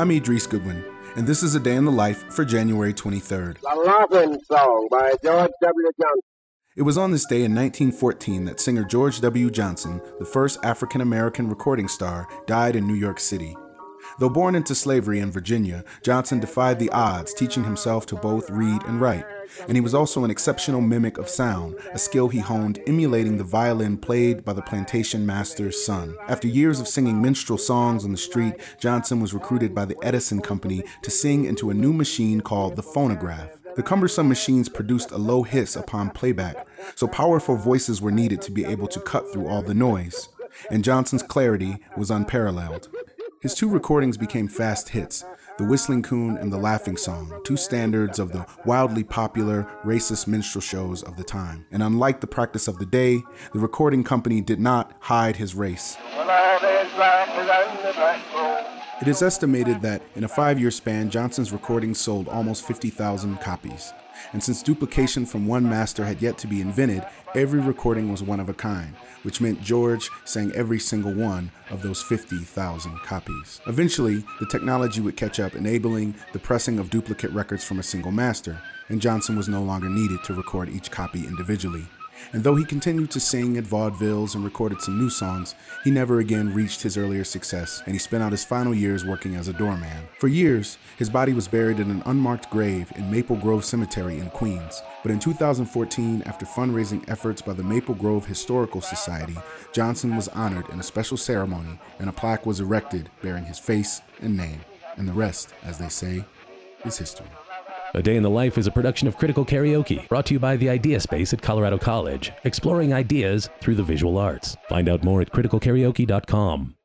I'm Idris Goodwin, and this is a day in the life for January 23rd. The Laughing Song by George W. Johnson. It was on this day in 1914 that singer George W. Johnson, the first African American recording star, died in New York City. Though born into slavery in Virginia, Johnson defied the odds, teaching himself to both read and write. And he was also an exceptional mimic of sound, a skill he honed emulating the violin played by the plantation master's son. After years of singing minstrel songs on the street, Johnson was recruited by the Edison Company to sing into a new machine called the phonograph. The cumbersome machines produced a low hiss upon playback, so powerful voices were needed to be able to cut through all the noise. And Johnson's clarity was unparalleled. His two recordings became fast hits The Whistling Coon and The Laughing Song, two standards of the wildly popular racist minstrel shows of the time. And unlike the practice of the day, the recording company did not hide his race. It is estimated that in a five year span, Johnson's recordings sold almost 50,000 copies. And since duplication from one master had yet to be invented, every recording was one of a kind, which meant George sang every single one of those 50,000 copies. Eventually, the technology would catch up, enabling the pressing of duplicate records from a single master, and Johnson was no longer needed to record each copy individually. And though he continued to sing at vaudevilles and recorded some new songs, he never again reached his earlier success, and he spent out his final years working as a doorman. For years, his body was buried in an unmarked grave in Maple Grove Cemetery in Queens. But in 2014, after fundraising efforts by the Maple Grove Historical Society, Johnson was honored in a special ceremony, and a plaque was erected bearing his face and name. And the rest, as they say, is history. A Day in the Life is a production of Critical Karaoke, brought to you by the Idea Space at Colorado College, exploring ideas through the visual arts. Find out more at criticalkaraoke.com.